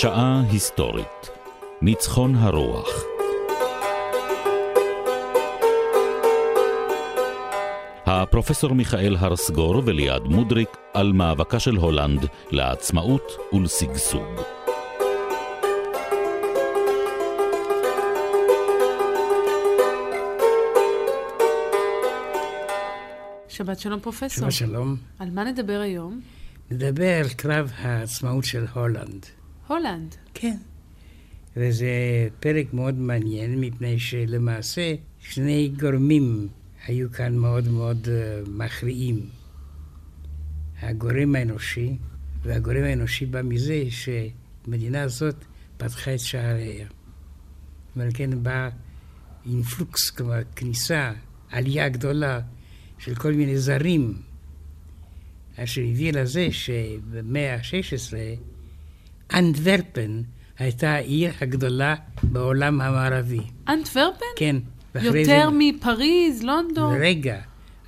שעה היסטורית ניצחון הרוח הפרופסור מיכאל הרסגור וליעד מודריק על מאבקה של הולנד לעצמאות ולשגשוג. שבת שלום פרופסור. שבת שלום. על מה נדבר היום? נדבר על קרב העצמאות של הולנד. הולנד. כן. וזה פרק מאוד מעניין, מפני שלמעשה שני גורמים היו כאן מאוד מאוד uh, מכריעים. הגורם האנושי, והגורם האנושי בא מזה שהמדינה הזאת פתחה את שעריה. ועל כן בא אינפלוקס, כלומר כניסה, עלייה גדולה של כל מיני זרים, אשר הביא לזה שבמאה ה-16 אנטוורפן הייתה העיר הגדולה בעולם המערבי. אנטוורפן? כן. יותר זה... מפריז, לונדון? רגע,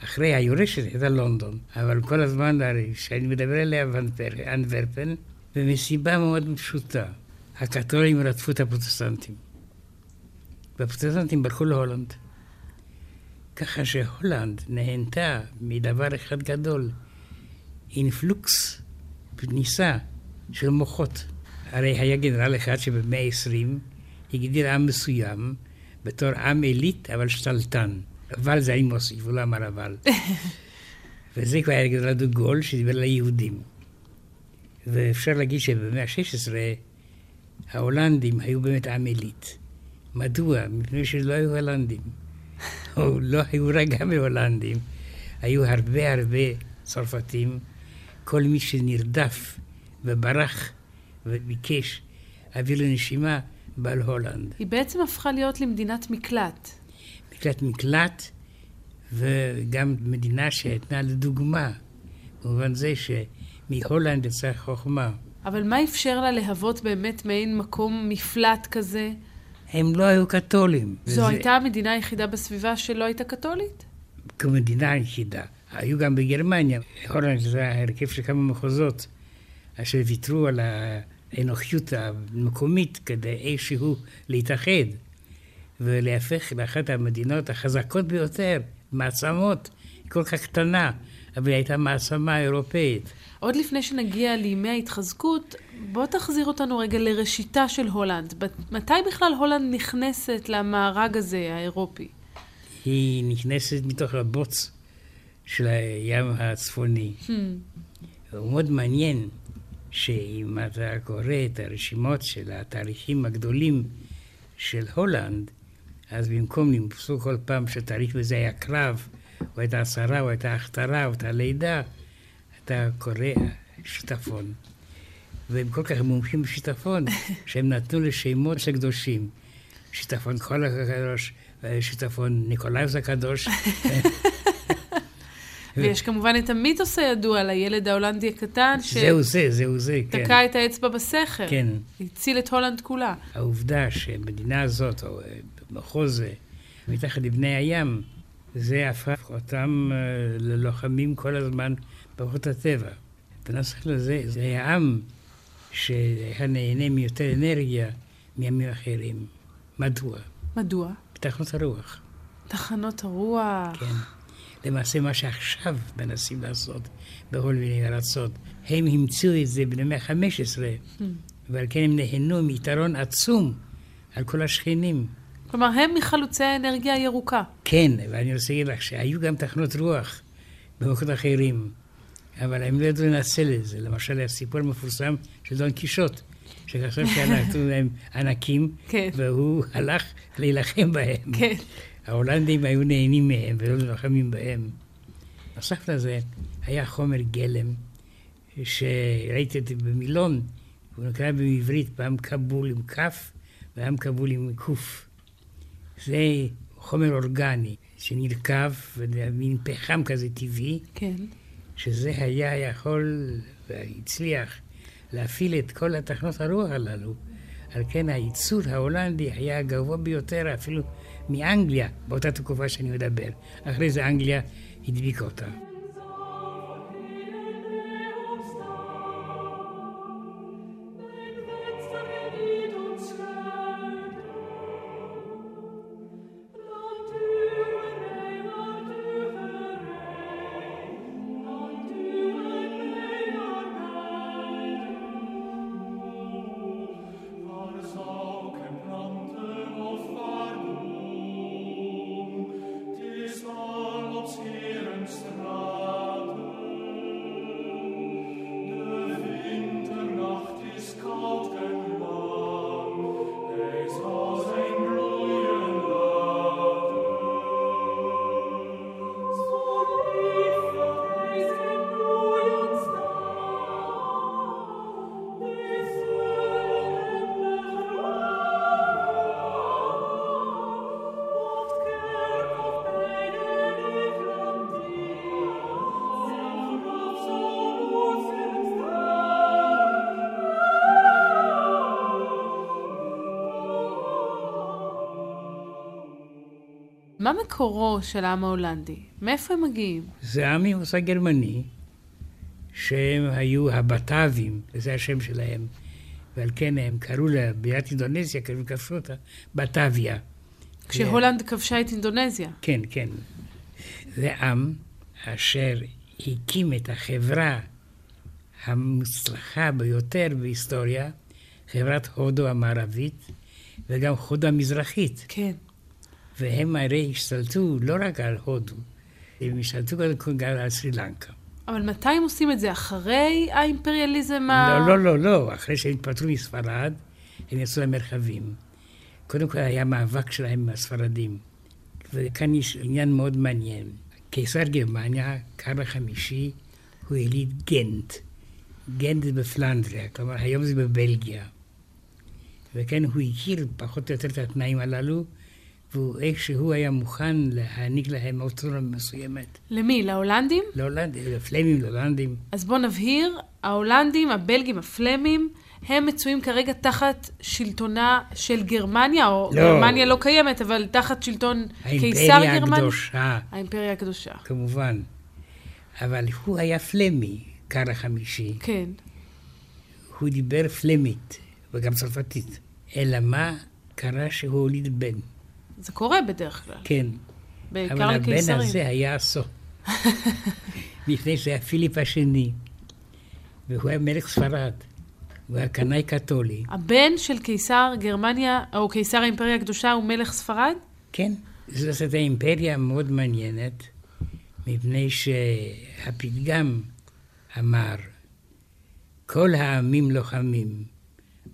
אחרי היורשת הייתה לונדון, אבל כל הזמן כשאני מדבר עליה אנטוורפן, ומסיבה מאוד פשוטה, הקתולים רדפו את הפרוטסטנטים. והפרוטסטנטים ברחו להולנד. ככה שהולנד נהנתה מדבר אחד גדול, אינפלוקס, כניסה של מוחות. הרי היה גנרל אחד שבמאה ה-20 הגדיר עם מסוים בתור עם עילית אבל שתלטן. אבל זה אני מוסיף, הוא לא אמר אבל. וזה כבר היה גנרל דוגול שדיבר ליהודים. ואפשר להגיד שבמאה ה-16 ההולנדים היו באמת עם עילית. מדוע? מפני שלא היו הולנדים. או לא היו רק גם הולנדים, היו הרבה הרבה צרפתים. כל מי שנרדף וברח וביקש אוויר לנשימה, בא להולנד. היא בעצם הפכה להיות למדינת מקלט. מקלט מקלט, וגם מדינה שהייתה לדוגמה, במובן זה שמהולנד יצאה חוכמה. אבל מה אפשר לה להוות באמת מעין מקום מפלט כזה? הם לא היו קתולים. זו וזה... הייתה המדינה היחידה בסביבה שלא הייתה קתולית? כמדינה היחידה. היו גם בגרמניה. הולנד זה הרכב של כמה מחוזות, אשר ויתרו על האנוכיות המקומית כדי איכשהו להתאחד ולהפך לאחת המדינות החזקות ביותר, מעצמות, כל כך קטנה, אבל היא הייתה מעצמה אירופאית. עוד לפני שנגיע לימי ההתחזקות, בוא תחזיר אותנו רגע לראשיתה של הולנד. מתי בכלל הולנד נכנסת למארג הזה, האירופי? היא נכנסת מתוך הבוץ של הים הצפוני. Hmm. הוא מאוד מעניין שאם אתה קורא את הרשימות של התאריכים הגדולים של הולנד, אז במקום למצוא כל פעם שתאריך בזה היה קרב, או הייתה הצהרה, או הייתה הכתרה, או הייתה לידה, אתה קורא שיטפון. והם כל כך מומחים בשיטפון, שהם נתנו לשמות של קדושים. שיטפון כל הקדוש, שיטפון ניקולאיוס הקדוש. ויש כמובן את המיתוס הידוע על הילד ההולנדי הקטן, ש... זהו זה, זהו זה, כן. תקע את האצבע בסכר. כן. הציל את הולנד כולה. העובדה שהמדינה הזאת, או מחוז מתחת לבני הים, זה הפך אותם אה, ללוחמים כל הזמן בכוחות הטבע. בנוסח לזה, זה היה עם שהיה נהנה מיותר אנרגיה מימים אחרים. מדוע? מדוע? תחנות הרוח. תחנות הרוח. כן. למעשה מה שעכשיו מנסים לעשות בכל מיני ארצות. הם המציאו את זה במאה ה-15, hmm. ועל כן הם נהנו מיתרון עצום על כל השכנים. כלומר, הם מחלוצי האנרגיה הירוקה. כן, ואני רוצה להגיד לך שהיו גם תחנות רוח במקומות אחרים, אבל הם לא ידעו לנצל את זה. למשל, הסיפור המפורסם של דון קישוט, שחשב שאנחנו להם ענקים, כן. והוא הלך להילחם בהם. כן. ההולנדים היו נהנים מהם ולא נלחמים בהם. נוסף לזה, היה חומר גלם, שראיתי אותו במילון, הוא נקרא בעברית פעם כבול עם כף, פעם כבול עם קוף. זה חומר אורגני שנרכב, מין פחם כזה טבעי, כן. שזה היה יכול והצליח להפעיל את כל התחנות הרוח הללו. על כן הייצור ההולנדי היה הגבוה ביותר אפילו מאנגליה באותה תקופה שאני מדבר. אחרי זה אנגליה הדביקה אותה. מקורו של העם ההולנדי? מאיפה הם מגיעים? זה עם ממוצא גרמני, שהם היו הבט"בים, וזה השם שלהם, ועל כן הם קראו לה, בירת אינדונזיה, קראו כבשו אותה, בטביה. כשהולנד כבשה את אינדונזיה. כן, כן. זה עם אשר הקים את החברה המוצלחה ביותר בהיסטוריה, חברת הודו המערבית וגם הודו המזרחית. כן. והם הרי השתלטו לא רק על הודו, הם השתלטו גם על סרי לנקה. אבל מתי הם עושים את זה? אחרי האימפריאליזם ה... לא, לא, לא, לא. אחרי שהם התפטרו מספרד, הם יצאו למרחבים. קודם כל היה מאבק שלהם עם הספרדים. וכאן יש עניין מאוד מעניין. קיסר גרמניה, קרל החמישי, הוא יליד גנט. גנט זה בפלנדריה, כלומר היום זה בבלגיה. וכן הוא הכיר פחות או יותר את התנאים הללו, והוא איכשהו היה מוכן להעניק להם אוטונומיה מסוימת. למי? להולנדים? להולנדים, לפלמים, להולנדים. אז בואו נבהיר, ההולנדים, הבלגים, הפלמים, הם מצויים כרגע תחת שלטונה של גרמניה, או לא. גרמניה לא קיימת, אבל תחת שלטון קיסר האימפריה גרמניה. הקדושה, האימפריה הקדושה. כמובן. אבל הוא היה פלמי, קרל החמישי. כן. הוא דיבר פלמית, וגם צרפתית. אלא מה קרה שהוא הוליד בן? זה קורה בדרך כלל. כן. בעיקר אבל הבן לקיסרים. הזה היה אסון. לפני שהיה פיליפ השני, והוא היה מלך ספרד. הוא היה קנאי קתולי. הבן של קיסר גרמניה, או קיסר האימפריה הקדושה, הוא מלך ספרד? כן, זאת הייתה אימפריה מאוד מעניינת, מפני שהפתגם אמר, כל העמים לוחמים,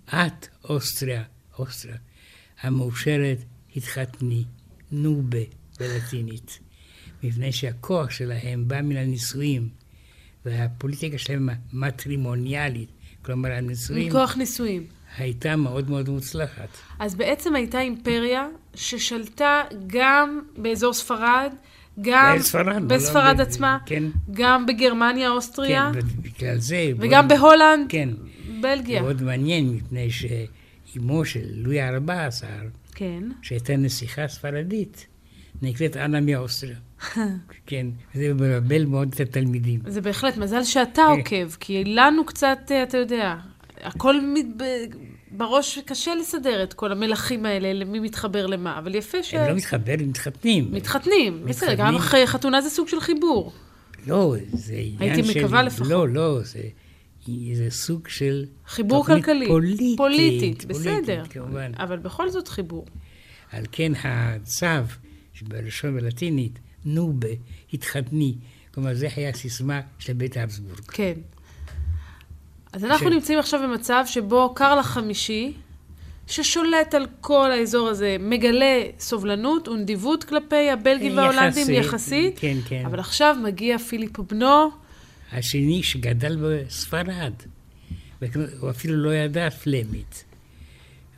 את, אוסטריה, אוסטריה, המאושרת, התחתני, נובה בלטינית, מפני שהכוח שלהם בא מן הנישואים, והפוליטיקה שלהם מטרימוניאלית, כלומר הנישואים, מכוח נישואים. הייתה מאוד מאוד מוצלחת. אז בעצם הייתה אימפריה ששלטה גם באזור ספרד, גם בספרד, בספרד לא, עצמה, כן. גם בגרמניה, אוסטריה, כן, ובגלל זה... וגם מאוד- בהולנד, כן. בלגיה. מאוד מעניין, מפני שאימו של לואי ה-14, כן. שהייתה נסיכה ספרדית, נקראת אנה מאוסטריה. כן, זה מבלבל מאוד את התלמידים. זה בהחלט מזל שאתה כן. עוקב, כי לנו קצת, אה, אתה יודע, הכל מת... בראש קשה לסדר את כל המלכים האלה, למי מתחבר למה, אבל יפה ש... הם לא מתחברים, הם מתחתנים. מתחתנים, בסדר, גם חתונה זה סוג של חיבור. לא, זה עניין הייתי של... מקווה לפחות. לא, לא, זה, זה סוג של... חיבור כלכלי. פוליטית. פוליטית, בסדר. כמובן. אבל בכל זאת חיבור. על כן הצו, שבלשון בלטינית, נובה, התחתני. כלומר, זה היה הסיסמה של בית האבסבורג. כן. אז אנחנו ש- נמצאים עכשיו במצב שבו קרל החמישי, ששולט על כל האזור הזה, מגלה סובלנות ונדיבות כלפי הבלגים וההולנדים יחסית, כן, כן. אבל עכשיו מגיע פיליפ בנו, השני שגדל בספרד, והוא אפילו לא ידע פלמית,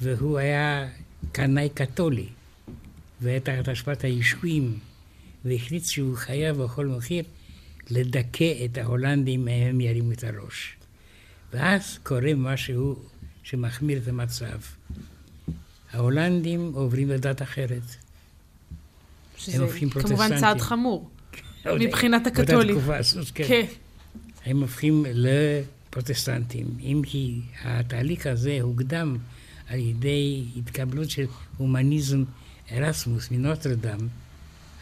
והוא היה קנאי קתולי, והיה תחת השפעת הישועים, והחליט שהוא חייב בכל מחיר לדכא את ההולנדים אם הם ירימו את הראש. ואז קורה משהו שמחמיר את המצב. ההולנדים עוברים לדת אחרת. שזה הופכים כמובן פרוטסטנטים. צעד חמור. מבחינת הקתולים. באותה תקופה הזאת, כן. הם הופכים לפרוטסטנטים, אם כי התהליך הזה הוקדם על ידי התקבלות של הומניזם ארסמוס מנוטרדם,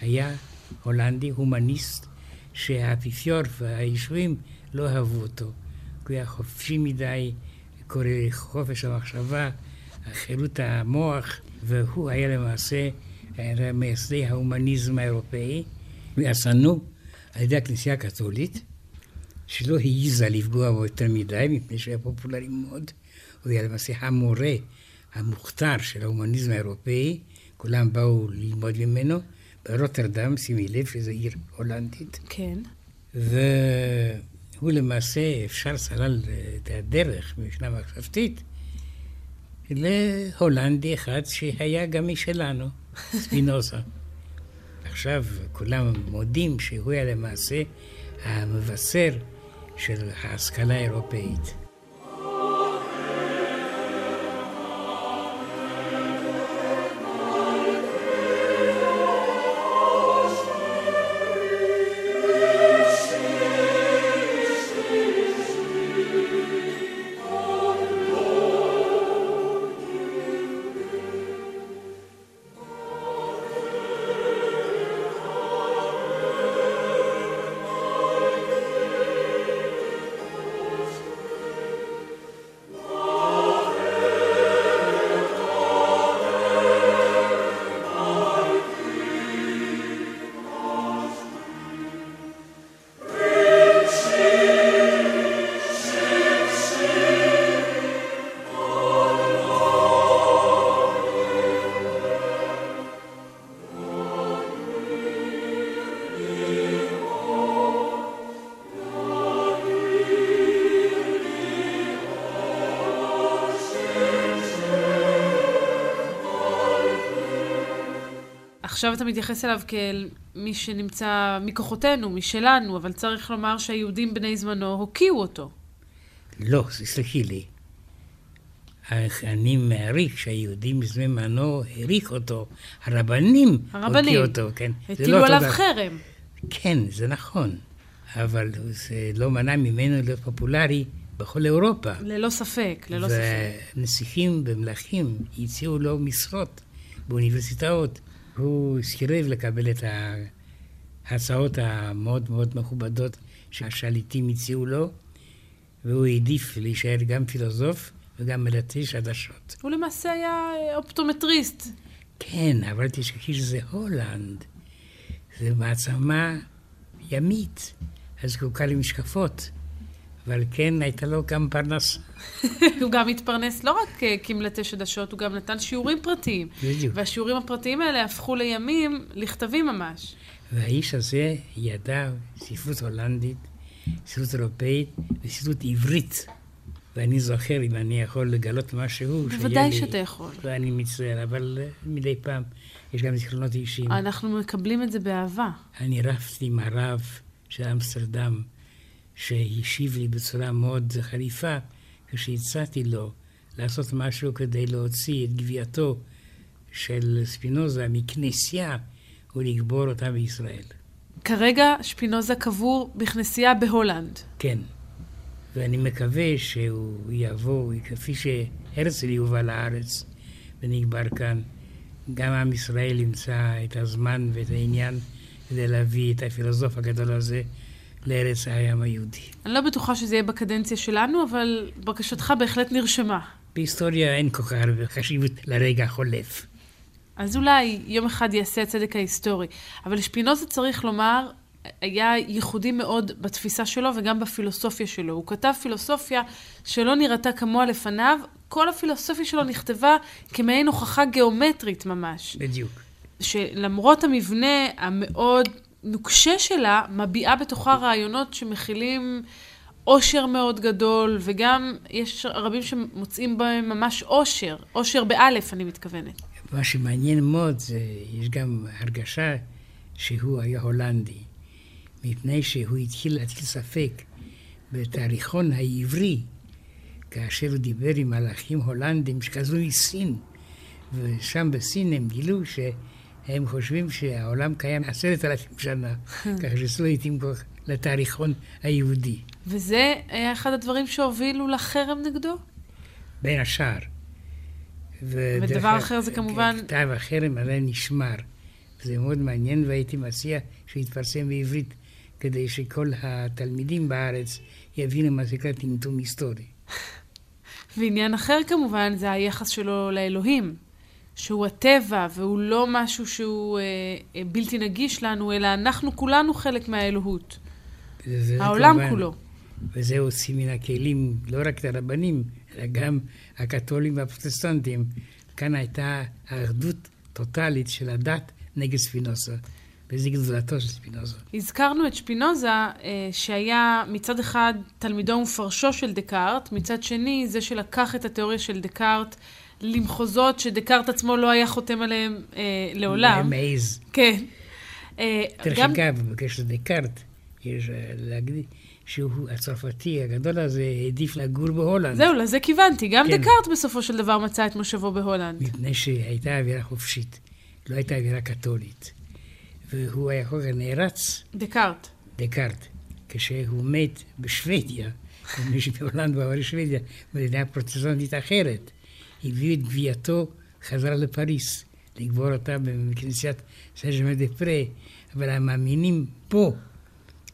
היה הולנדי, הומניסט, שהאפיפיור והיישובים לא אהבו אותו. הוא היה חופשי מדי, קורא לחופש המחשבה, חירות המוח, והוא היה למעשה היה מייסדי ההומניזם האירופאי, ויצאנו על ידי הכנסייה הקתולית, שלא העיזה לפגוע בו יותר מדי, מפני שהיה פופולרי מאוד. הוא היה למעשה המורה המוכתר של ההומניזם האירופאי, כולם באו ללמוד ממנו, ברוטרדם, שימי לב שזו עיר הולנדית. כן. והוא למעשה, אפשר סלל את הדרך מבחינה מחשבתית להולנדי אחד שהיה גם משלנו, ספינוזה. עכשיו כולם מודים שהוא היה למעשה המבשר של ההשכלה האירופאית. עכשיו אתה מתייחס אליו כאל מי שנמצא מכוחותינו, משלנו, אבל צריך לומר שהיהודים בני זמנו הוקיעו אותו. לא, סלחי לי. אני מעריך שהיהודים בזמנו העריך אותו, הרבנים הרבנים. הוקיעו אותו, כן. הטילו לא עליו דבר. חרם. כן, זה נכון, אבל זה לא מנע ממנו להיות פופולרי בכל אירופה. ללא ספק, ללא ספק. ונסיכים ומלכים הציעו לו משרות באוניברסיטאות. הוא סירב לקבל את ההצעות המאוד מאוד מכובדות שהשליטים הציעו לו, והוא העדיף להישאר גם פילוסוף וגם מלטש עדשות. הוא למעשה היה אופטומטריסט. כן, אבל תשכחי שזה הולנד. זו מעצמה ימית, הזקוקה למשקפות. אבל כן, הייתה לו גם פרנס. הוא גם התפרנס לא רק אה, כמלטש עדשות, הוא גם נתן שיעורים פרטיים. בדיוק. והשיעורים הפרטיים האלה הפכו לימים לכתבים ממש. והאיש הזה ידע ספרות הולנדית, ספרות אירופאית וספרות עברית. ואני זוכר, אם אני יכול לגלות משהו, בוודאי שאתה יכול. ואני מצטער, אבל אה, מדי פעם יש גם זיכרונות אישיים. אנחנו מקבלים את זה באהבה. אני רבתי עם הרב של אמסטרדם, שהשיב לי בצורה מאוד חריפה, כשהצעתי לו לעשות משהו כדי להוציא את גווייתו של ספינוזה מכנסייה ולקבור אותה בישראל. כרגע שפינוזה קבור בכנסייה בהולנד. כן. ואני מקווה שהוא יבוא, כפי שהרצל יובא לארץ ונקבר כאן, גם עם ישראל ימצא את הזמן ואת העניין כדי להביא את הפילוסוף הגדול הזה לארץ העם היהודי. אני לא בטוחה שזה יהיה בקדנציה שלנו, אבל בקשתך בהחלט נרשמה. בהיסטוריה אין כל כך הרבה חשיבות לרגע החולף. אז אולי יום אחד יעשה הצדק ההיסטורי. אבל שפינוזה, צריך לומר, היה ייחודי מאוד בתפיסה שלו וגם בפילוסופיה שלו. הוא כתב פילוסופיה שלא נראתה כמוה לפניו, כל הפילוסופיה שלו נכתבה כמעין הוכחה גיאומטרית ממש. בדיוק. שלמרות המבנה המאוד נוקשה שלה, מביעה בתוכה רעיונות שמכילים עושר מאוד גדול, וגם יש רבים שמוצאים בהם ממש עושר, עושר באלף, אני מתכוונת. מה שמעניין מאוד זה, יש גם הרגשה שהוא היה הולנדי, מפני שהוא התחיל להטיל ספק בתאריכון העברי, כאשר הוא דיבר עם מלאכים הולנדים שחזרו מסין, ושם בסין הם גילו שהם חושבים שהעולם קיים עשרת אלפים שנה, ככה שזה לא התאים כך לתאריכון היהודי. וזה היה אחד הדברים שהובילו לחרם נגדו? בין השאר. ודבר אחר זה כמובן- כתב החרם עדיין נשמר. זה מאוד מעניין, והייתי מציע שיתפרסם בעברית, כדי שכל התלמידים בארץ יבינו מה זה נקרא טמטום היסטורי. ועניין אחר כמובן זה היחס שלו לאלוהים. שהוא הטבע, והוא לא משהו שהוא אה, אה, בלתי נגיש לנו, אלא אנחנו כולנו חלק מהאלוהות. העולם כמובן, כולו. וזה עושים מן הכלים, לא רק את הרבנים, אלא גם הקתולים והפרוטסטנטים. כאן הייתה אחדות טוטאלית של הדת נגד ספינוסה. וזה גדולתו של ספינוזה. הזכרנו את שפינוזה, אה, שהיה מצד אחד תלמידו ומפרשו של דקארט, מצד שני זה שלקח את התיאוריה של דקארט למחוזות שדקארט עצמו לא היה חותם עליהם אה, לעולם. מעז. כן. אה, דרך גם... אגב, בקשר לדקארט, יש להגיד שהוא הצרפתי הגדול הזה העדיף לגור בהולנד. זהו, לזה כיוונתי. גם כן. דקארט בסופו של דבר מצא את מושבו בהולנד. מפני שהייתה אווירה חופשית, לא הייתה אווירה קתולית. והוא היה כל כך נערץ. דקארט. דקארט. כשהוא מת בשוודיה, מי שבהולנד הוא עבר לשוודיה, מדינה פרוטסטנטית אחרת, הביאו את גווייתו חזרה לפריס, לקבור אותה בכנסיית סן דה פרה, אבל המאמינים פה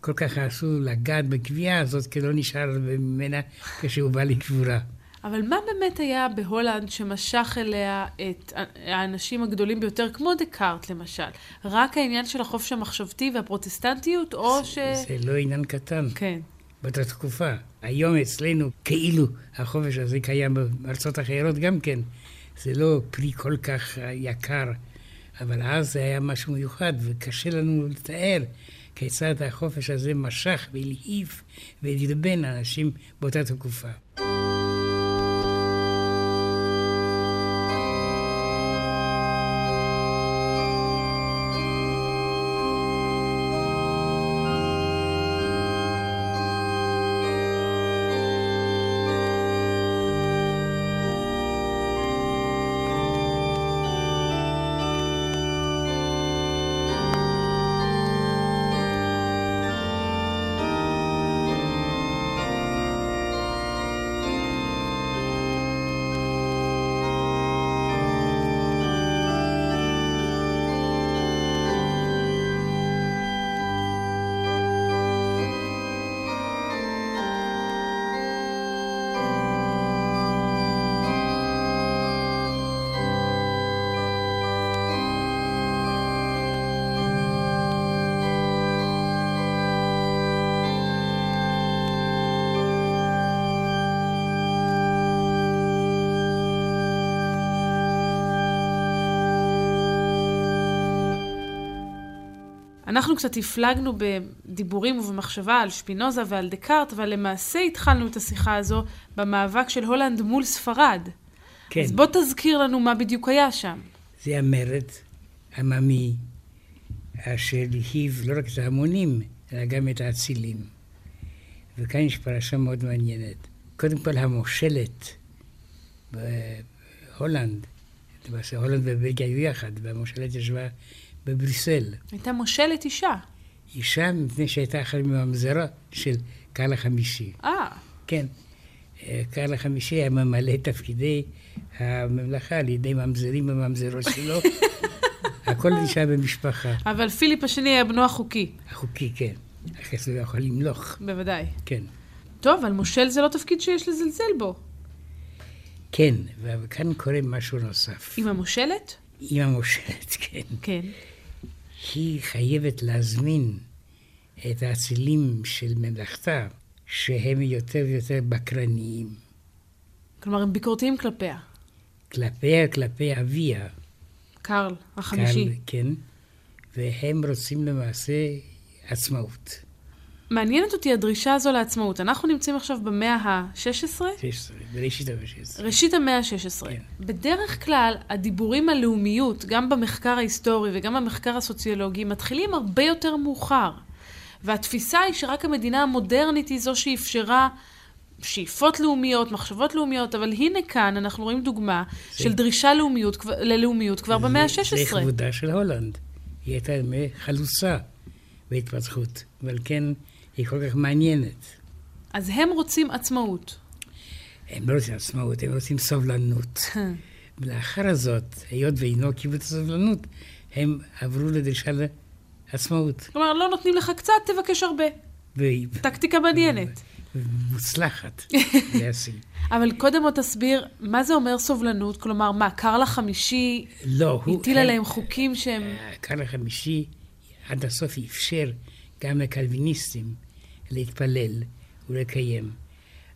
כל כך רצו לגעת בגווייה הזאת, כי לא נשאר ממנה כשהוא בא לקבורה. אבל מה באמת היה בהולנד שמשך אליה את האנשים הגדולים ביותר, כמו דקארט למשל? רק העניין של החופש המחשבתי והפרוטסטנטיות, או זה, ש... זה לא עניין קטן. כן. באותה תקופה. היום אצלנו כאילו החופש הזה קיים בארצות אחרות גם כן. זה לא פרי כל כך יקר, אבל אז זה היה משהו מיוחד, וקשה לנו לתאר כיצד החופש הזה משך והלהיב והדרבן אנשים באותה תקופה. אנחנו קצת הפלגנו בדיבורים ובמחשבה על שפינוזה ועל דקארט, אבל למעשה התחלנו את השיחה הזו במאבק של הולנד מול ספרד. כן. אז בוא תזכיר לנו מה בדיוק היה שם. זה המרד עממי, אשר הלהיב לא רק את ההמונים, אלא גם את האצילים. וכאן יש פרשה מאוד מעניינת. קודם כל המושלת בהולנד, למעשה הולנד ובלגיה היו יחד, והמושלת ישבה בבריסל. הייתה מושלת אישה. אישה מפני שהייתה אחת מממזרה של קהל החמישי. אה. כן. אה, קהל החמישי היה ממלא תפקידי הממלכה על ידי ממזרים וממזרות שלו. הכל נשאר במשפחה. אבל פיליפ השני היה בנו החוקי. החוקי, כן. אחרי זה הוא יכול למלוך. בוודאי. כן. טוב, אבל מושל זה לא תפקיד שיש לזלזל בו. כן, וכאן קורה משהו נוסף. עם המושלת? עם המושלת, כן. כן. היא חייבת להזמין את האצילים של ממלכתה, שהם יותר ויותר בקרניים. כלומר, הם ביקורתיים כלפיה. כלפיה, כלפי אביה. קרל החמישי. קרל, כן. והם רוצים למעשה עצמאות. מעניינת אותי הדרישה הזו לעצמאות. אנחנו נמצאים עכשיו במאה ה-16? 16, בראשית המאה ה-16. ראשית המאה ה-16. כן. בדרך כלל, הדיבורים על לאומיות, גם במחקר ההיסטורי וגם במחקר הסוציולוגי, מתחילים הרבה יותר מאוחר. והתפיסה היא שרק המדינה המודרנית היא זו שאפשרה שאיפות לאומיות, מחשבות לאומיות, אבל הנה כאן אנחנו רואים דוגמה זה... של דרישה לאומיות, ללאומיות כבר במאה ה-16. זה כבודה של הולנד. היא הייתה חלוצה בהתפתחות, אבל כן... היא כל כך מעניינת. אז הם רוצים עצמאות. הם לא רוצים עצמאות, הם רוצים סובלנות. ולאחר הזאת, היות ואינו קיבלו את הסובלנות, הם עברו לדרישה לעצמאות. כלומר, לא נותנים לך קצת, תבקש הרבה. ו... טקטיקה מעניינת. ומוצלחת להשיג. אבל קודם עוד תסביר, מה זה אומר סובלנות? כלומר, מה, קרל החמישי לא. הטיל עליהם חוקים שהם... קרל החמישי עד הסוף אפשר גם לקלוויניסטים להתפלל ולקיים,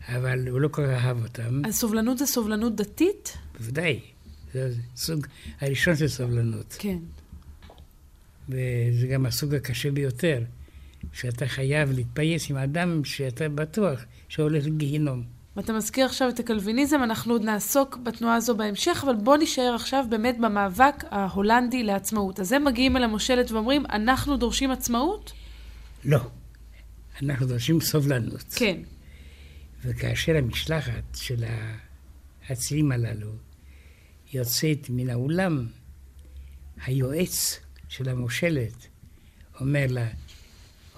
אבל הוא לא כל כך אהב אותם. אז סובלנות זה סובלנות דתית? בוודאי. זה הסוג הראשון של סובלנות. כן. וזה גם הסוג הקשה ביותר, שאתה חייב להתפייס עם אדם שאתה בטוח שהולך לגיהינום. ואתה מזכיר עכשיו את הקלוויניזם, אנחנו עוד נעסוק בתנועה הזו בהמשך, אבל בוא נישאר עכשיו באמת במאבק ההולנדי לעצמאות. אז הם מגיעים אל המושלת ואומרים, אנחנו דורשים עצמאות? לא. אנחנו דורשים סובלנות. כן. וכאשר המשלחת של האצילים הללו יוצאת מן האולם, היועץ של המושלת אומר לה,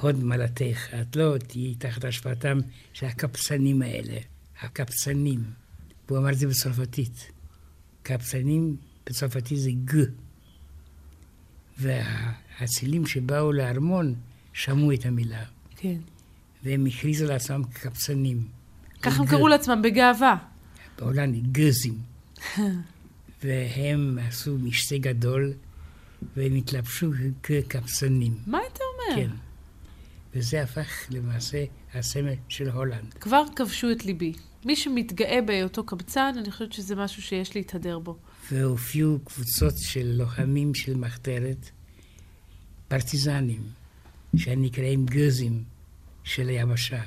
הוד מעלתך, את לא תהיי תחת השפעתם של הקפצנים האלה, הקפצנים. והוא אמר את זה בצרפתית. קפצנים בצרפתית זה ג. והאצילים שבאו לארמון שמעו את המילה. כן. והם הכריזו לעצמם קפצנים. ככה הם קראו לעצמם בגאווה. בהולנדית, גזים. והם עשו משתה גדול, והם התלבשו כקפצנים. מה אתה אומר? כן. וזה הפך למעשה הסמל של הולנד. כבר כבשו את ליבי. מי שמתגאה בהיותו קבצן, אני חושבת שזה משהו שיש להתהדר בו. והופיעו קבוצות של לוחמים של מחתרת, פרטיזנים, שנקראים גזים של היבשה.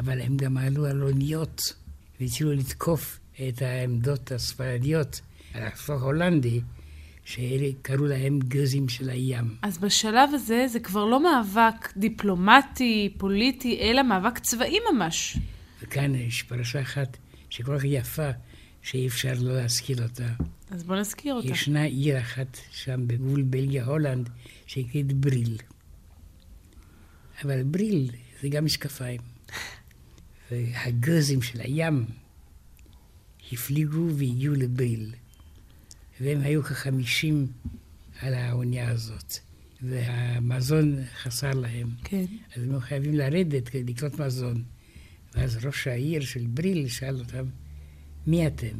אבל הם גם עלו על אוניות והתחילו לתקוף את העמדות הספרדיות על הספר הולנדי, שקראו להם גזים של הים. אז בשלב הזה זה כבר לא מאבק דיפלומטי, פוליטי, אלא מאבק צבאי ממש. וכאן יש פרשה אחת שכל כך יפה, שאי אפשר לא להזכיר אותה. אז בוא נזכיר אותה. ישנה עיר אחת שם בגבול בלגיה-הולנד, שנקראת בריל. אבל בריל זה גם משקפיים. והגזים של הים הפליגו והגיעו לבריל. והם היו כחמישים על האונייה הזאת. והמזון חסר להם. כן. אז הם חייבים לרדת כדי לקנות מזון. ואז ראש העיר של בריל שאל אותם, מי אתם?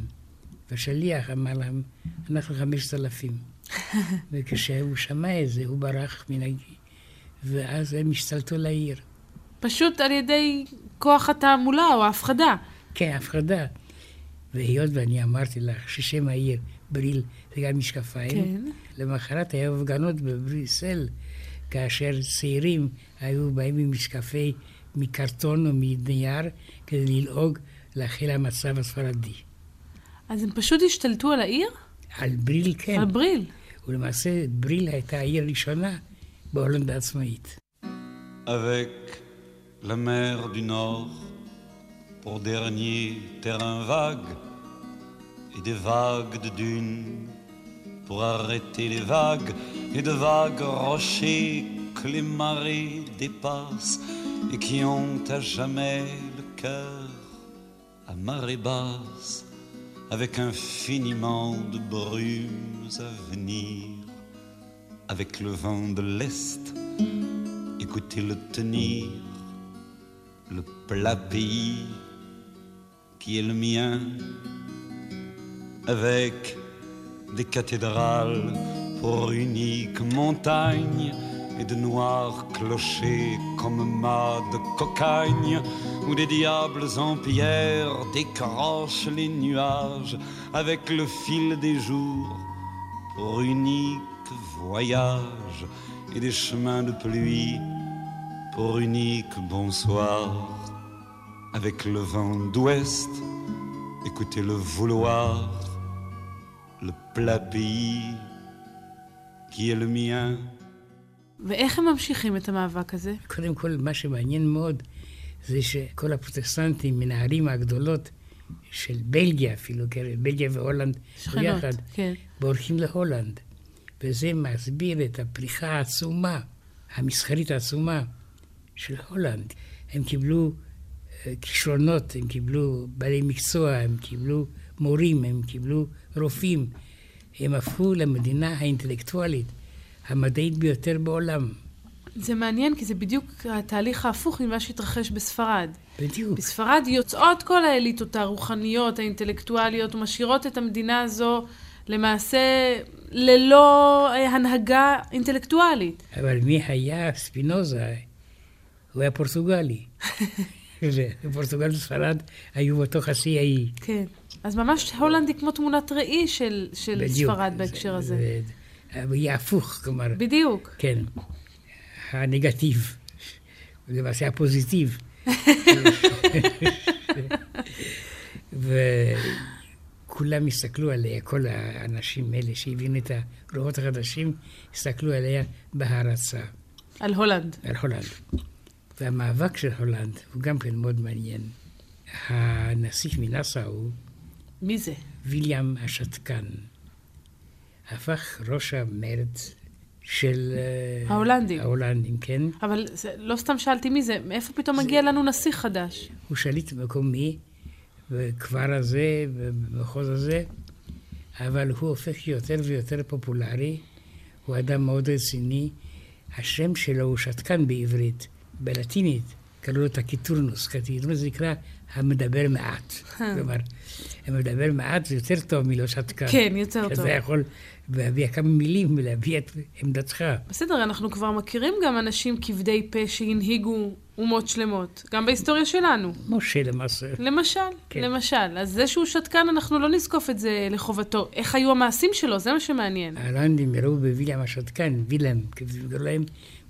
והשליח אמר להם, אנחנו חמשת אלפים. וכשהוא שמע את זה, הוא ברח מן הג... ואז הם השתלטו לעיר. פשוט על ידי כוח התעמולה או ההפחדה. כן, הפחדה. והיות ואני אמרתי לך ששם העיר בריל זה גם משקפיים, כן. למחרת היו הפגנות בבריסל, כאשר צעירים היו באים עם משקפי מקרטון או מנייר כדי ללעוג לאחל המצב הספרדי. אז הם פשוט השתלטו על העיר? על בריל כן. על בריל. ולמעשה בריל הייתה העיר הראשונה. Avec la mer du Nord pour dernier terrain vague et des vagues de dunes pour arrêter les vagues et de vagues rochers que les marées dépassent et qui ont à jamais le cœur à marée basse avec infiniment de brumes à venir avec le vent de l'Est. Écoutez-le tenir le plat pays qui est le mien avec des cathédrales pour unique montagne et de noirs clochers comme mâts de cocagne où des diables en pierre décrochent les nuages avec le fil des jours pour unique voyage et des chemins de pluie pour unique bonsoir avec le vent d'ouest écoutez le vouloir le plat pays qui est le mien ואיך הם ממשיכים את המאבק הזה? קודם כל, מה שמעניין מאוד זה שכל הפרוטסטנטים מן הערים הגדולות של בלגיה אפילו, כן, בלגיה והולנד שכנות, ביחד, כן. בורחים להולנד. וזה מסביר את הפריחה העצומה, המסחרית העצומה של הולנד. הם קיבלו אה, כישרונות, הם קיבלו בעלי מקצוע, הם קיבלו מורים, הם קיבלו רופאים. הם הפכו למדינה האינטלקטואלית המדעית ביותר בעולם. זה מעניין, כי זה בדיוק התהליך ההפוך ממה שהתרחש בספרד. בדיוק. בספרד יוצאות כל האליטות הרוחניות, האינטלקטואליות, ומשאירות את המדינה הזו למעשה ללא אה, הנהגה אינטלקטואלית. אבל מי היה ספינוזה? הוא היה פורטוגלי. ופורטוגל וספרד היו בתוך השיא ההיא. כן. אז ממש הולנד היא כמו תמונת ראי של, של בדיוק. ספרד בהקשר הזה. זה- הוא יהיה הפוך, כלומר, בדיוק. כן, הנגטיב, למעשה הפוזיטיב. וכולם הסתכלו עליה, כל האנשים האלה שהבינו את הגרועות החדשים, הסתכלו עליה בהערצה, על הולנד. על הולנד. והמאבק של הולנד הוא גם כן מאוד מעניין. הנסיך מנאסאו, מי זה? ויליאם השתקן, הפך ראש המרד של... אה, ההולנדים. ההולנדים, כן. אבל זה, לא סתם שאלתי מי זה, מאיפה פתאום מגיע לנו נסיך חדש? הוא שליט מקומי בכפר הזה, במחוז הזה, אבל הוא הופך יותר ויותר פופולרי. הוא אדם מאוד רציני. השם שלו הוא שתקן בעברית, בלטינית קראו לו טקיטורנוס. טקיטורנוס זה נקרא המדבר מעט. כלומר, המדבר מעט זה יותר טוב מלא שתקן. כן, יותר טוב. שאתה יכול להביע כמה מילים ולהביע את עמדתך. בסדר, אנחנו כבר מכירים גם אנשים כבדי פה שהנהיגו אומות שלמות, גם בהיסטוריה שלנו. משה למעשה. למשל, כן. למשל. אז זה שהוא שתקן, אנחנו לא נזקוף את זה לחובתו. איך היו המעשים שלו? זה מה שמעניין. ההולנדים ראו בוויליאם השתקן, וילם, קראו להם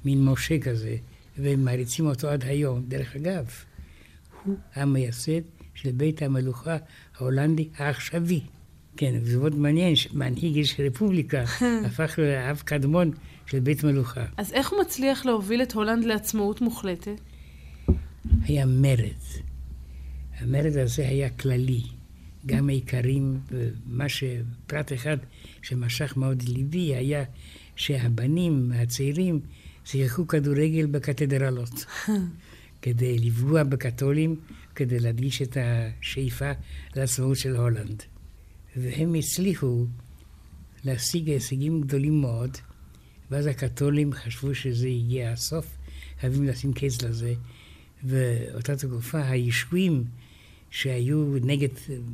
מין משה כזה, והם מעריצים אותו עד היום. דרך אגב, הוא המייסד של בית המלוכה ההולנדי העכשווי. כן, וזה מאוד מעניין שמנהיג של רפובליקה הפך לאב קדמון של בית מלוכה. אז איך הוא מצליח להוביל את הולנד לעצמאות מוחלטת? היה מרד. המרד הזה היה כללי. גם האיכרים, ומה שפרט אחד שמשך מאוד ליבי היה שהבנים הצעירים שיחקו כדורגל בקתדרלות. כדי לפגוע בקתולים, כדי להדגיש את השאיפה לעצמאות של הולנד. והם הצליחו להשיג הישגים גדולים מאוד, ואז הקתולים חשבו שזה יהיה הסוף, חייבים לשים קץ לזה. ואותה תקופה הישועים שהיו נגד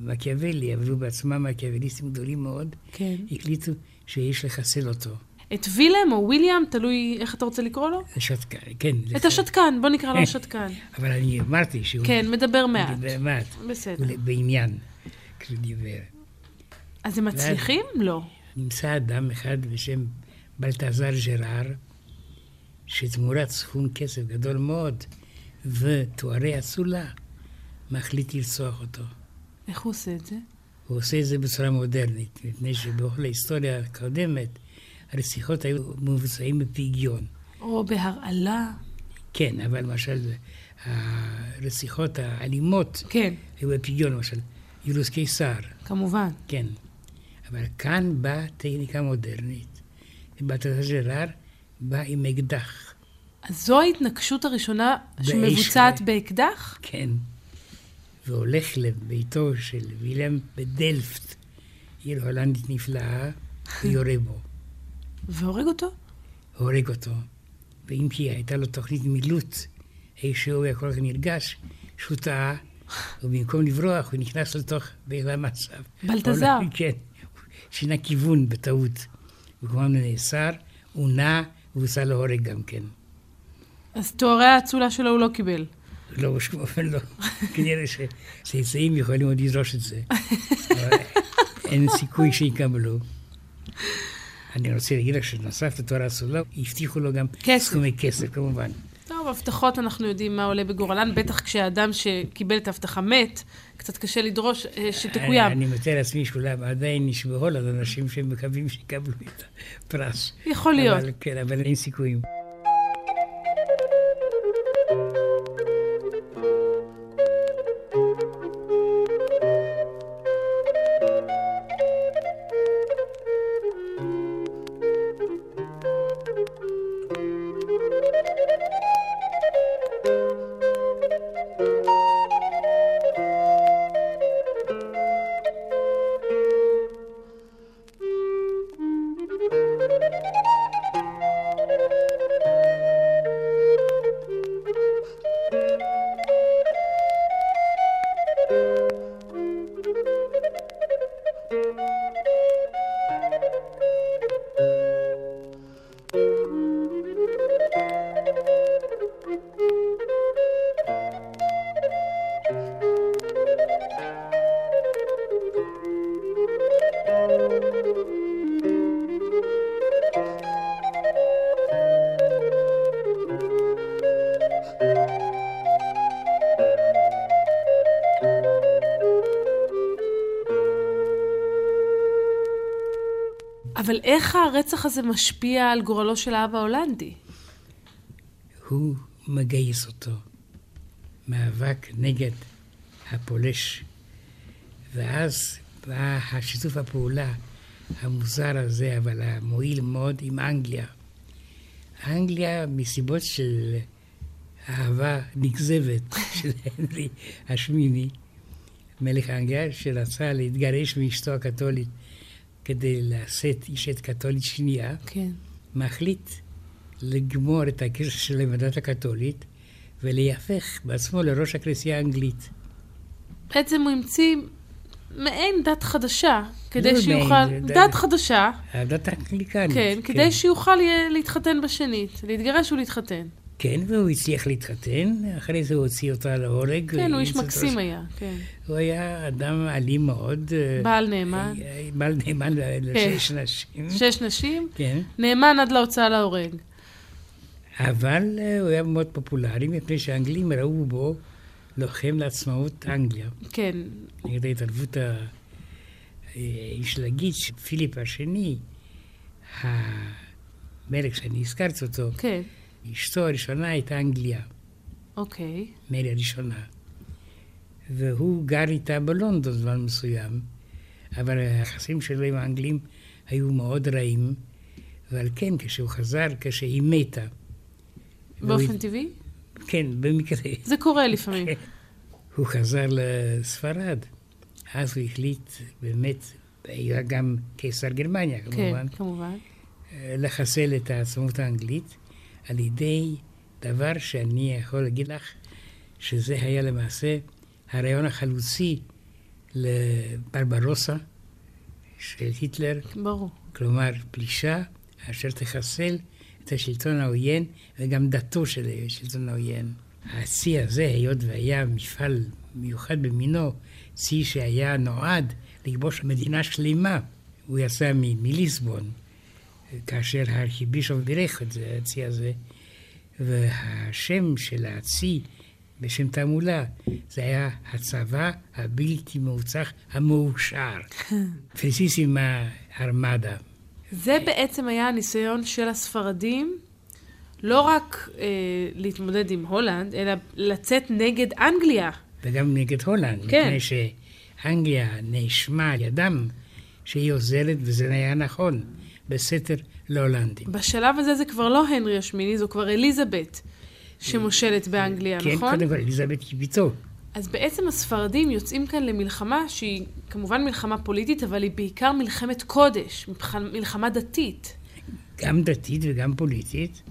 מקיאוולי, אבל היו בעצמם מקיאווליסטים גדולים מאוד, כן. החליטו שיש לחסל אותו. את וילם או וויליאם, תלוי איך אתה רוצה לקרוא לו? השתקן, כן. את השתקן, בוא נקרא לו השתקן. אבל אני אמרתי שהוא... כן, מדבר מעט. דיבר מעט. בסדר. הוא בעניין, כשהוא דיבר. אז הם מצליחים? לא. נמצא אדם אחד בשם בלטזר ז'רר, שתמורת סכום כסף גדול מאוד ותוארי אצולה, מחליט לרצוח אותו. איך הוא עושה את זה? הוא עושה את זה בצורה מודרנית, מפני שבכל ההיסטוריה הקודמת הרציחות היו מבוצעים בפיגיון. או בהרעלה. כן, אבל למשל הרציחות האלימות כן, היו בפיגיון, למשל יולוס קיסר, כמובן. כן. אבל כאן באה טכניקה מודרנית. ובלטזר בא עם אקדח, אז זו ההתנגשות הראשונה שמבוצעת באקדח? כן. והולך לביתו של וילם בדלפט, עיר הולנדית נפלאה, ויורה בו. והורג אותו? הורג אותו. ואם כי הייתה לו תוכנית מילוט, איכשהו היה כל כך נרגש, שהוא טעה, ובמקום לברוח הוא נכנס לתוך בעילה המצב. בלטזר. כן. הוא שינה כיוון בטעות. הוא כמובן נאסר, הוא נע, והוצא להורג גם כן. אז תוארי האצולה שלו הוא לא קיבל. לא, בשום אופן לא. כנראה שצאצאים יכולים עוד לדרוש את זה. אבל אין סיכוי שיקבלו. אני רוצה להגיד לך שנוסף לתואר הסולה, הבטיחו לו גם. סכומי כסף, כמובן. טוב, הבטחות אנחנו יודעים מה עולה בגורלן, בטח כשאדם שקיבל את ההבטחה מת, קצת קשה לדרוש אה, שתקוים. אני מתאר לעצמי שאולי עדיין יש בהולנד אנשים שמקווים שיקבלו את הפרס. יכול להיות. אבל, כן, אבל אין סיכויים. איך הרצח הזה משפיע על גורלו של האב ההולנדי? הוא מגייס אותו. מאבק נגד הפולש. ואז בא השיתוף הפעולה המוזר הזה, אבל המועיל מאוד, עם אנגליה. אנגליה, מסיבות של אהבה נגזבת של הנרי השמיני, מלך אנגליה, שרצה להתגרש מאשתו הקתולית כדי לשאת אישת קתולית שנייה, כן. מחליט לגמור את הקשר עם הדת הקתולית ולהפך בעצמו לראש הכנסייה האנגלית. בעצם הוא המציא מעין דת חדשה, כדי לא שיוכל... מעין, דת דת- חדשה, הדת האנגליקנית. כן, כדי שיוכל להתחתן בשנית, להתגרש ולהתחתן. כן, והוא הצליח להתחתן, אחרי זה הוא הוציא אותה להורג. כן, הוא איש מקסים ראש- היה, כן. הוא היה אדם אלים מאוד. אה, בעל נאמן, אה, בעל נאמן לשש נשים. שש נשים, כן, נאמן עד להוצאה להורג. אבל אה, הוא היה מאוד פופולרי, מפני שהאנגלים ראו בו לוחם לעצמאות אנגליה. כן, נגד ההתערבות האשלגית של פיליפ השני, המלך שאני הזכרתי אותו, כן, אשתו הראשונה הייתה אנגליה, אוקיי. מרי הראשונה. והוא גר איתה בלונדון זמן מסוים, אבל היחסים שלו עם האנגלים היו מאוד רעים, ועל כן כשהוא חזר, כשהיא מתה, באופן טבעי? כן, במקרה, זה קורה לפעמים. הוא חזר לספרד. אז הוא החליט באמת, היה גם קיסר גרמניה כמובן, כן, כמובן. לחסל את העצמאות האנגלית על ידי דבר שאני יכול להגיד לך שזה היה למעשה הרעיון החלוצי לברברוסה של היטלר, ברור. כלומר פלישה אשר תחסל את השלטון העוין וגם דתו של השלטון העוין. הצי הזה, היות והיה מפעל מיוחד במינו, צי שהיה נועד לכבוש מדינה שלמה, הוא יצא מליסבון, כאשר הארכיבישוף בירך את זה, הצי הזה, והשם של הצי בשם תעמולה, זה היה הצבא הבלתי מאוצח המאושר. פרסיסימה ארמדה. זה בעצם היה הניסיון של הספרדים, לא רק אה, להתמודד עם הולנד, אלא לצאת נגד אנגליה. וגם נגד הולנד, כן. מפני שאנגליה נאשמה על ידם שהיא עוזרת, וזה היה נכון, בסתר להולנדים. בשלב הזה זה כבר לא הנרי השמיני, זו כבר אליזבת שמושלת באנגליה, כן, נכון? קודם כל, אליזבת היא ביתו. אז בעצם הספרדים יוצאים כאן למלחמה שהיא כמובן מלחמה פוליטית, אבל היא בעיקר מלחמת קודש, מלחמה דתית. גם דתית וגם פוליטית,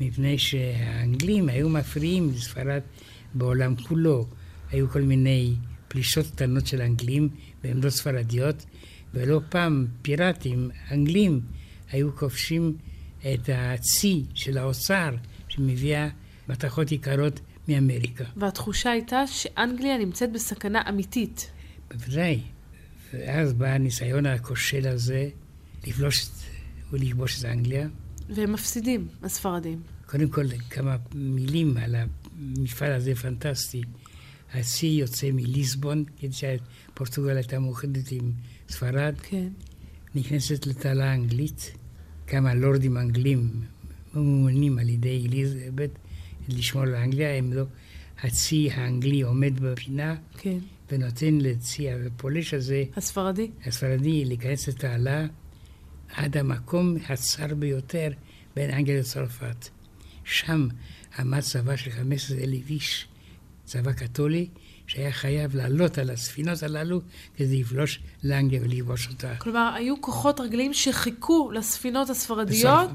מפני שהאנגלים היו מפריעים לספרד בעולם כולו. היו כל מיני פלישות קטנות של אנגלים בעמדות ספרדיות, ולא פעם פיראטים, אנגלים, היו כובשים את הצי של האוצר, שמביאה מתכות יקרות מאמריקה. והתחושה הייתה שאנגליה נמצאת בסכנה אמיתית. בוודאי. ואז בא הניסיון הכושל הזה לפלוש את- ולכבוש את אנגליה. והם מפסידים, הספרדים. קודם כל, כמה מילים על המפעל הזה פנטסטי. הצי יוצא מליסבון, כדי שפורטוגל הייתה מאוחדת עם ספרד, כן. נכנסת לתעלה האנגלית. כמה לורדים אנגלים ממומנים על ידי אליזבת לשמור על אנגליה, הם לא... הצי האנגלי עומד בפינה כן. ונותן לצי הפולש הזה, הספרדי? הספרדי, להיכנס לתעלה עד המקום הצר ביותר בין אנגליה לצרפת. שם עמד צבא של 15 אלף איש, צבא קתולי, שהיה חייב לעלות על הספינות הללו כדי לפלוש לאנגליה ולכבוש אותה. כלומר, היו כוחות רגליים שחיכו לספינות הספרדיות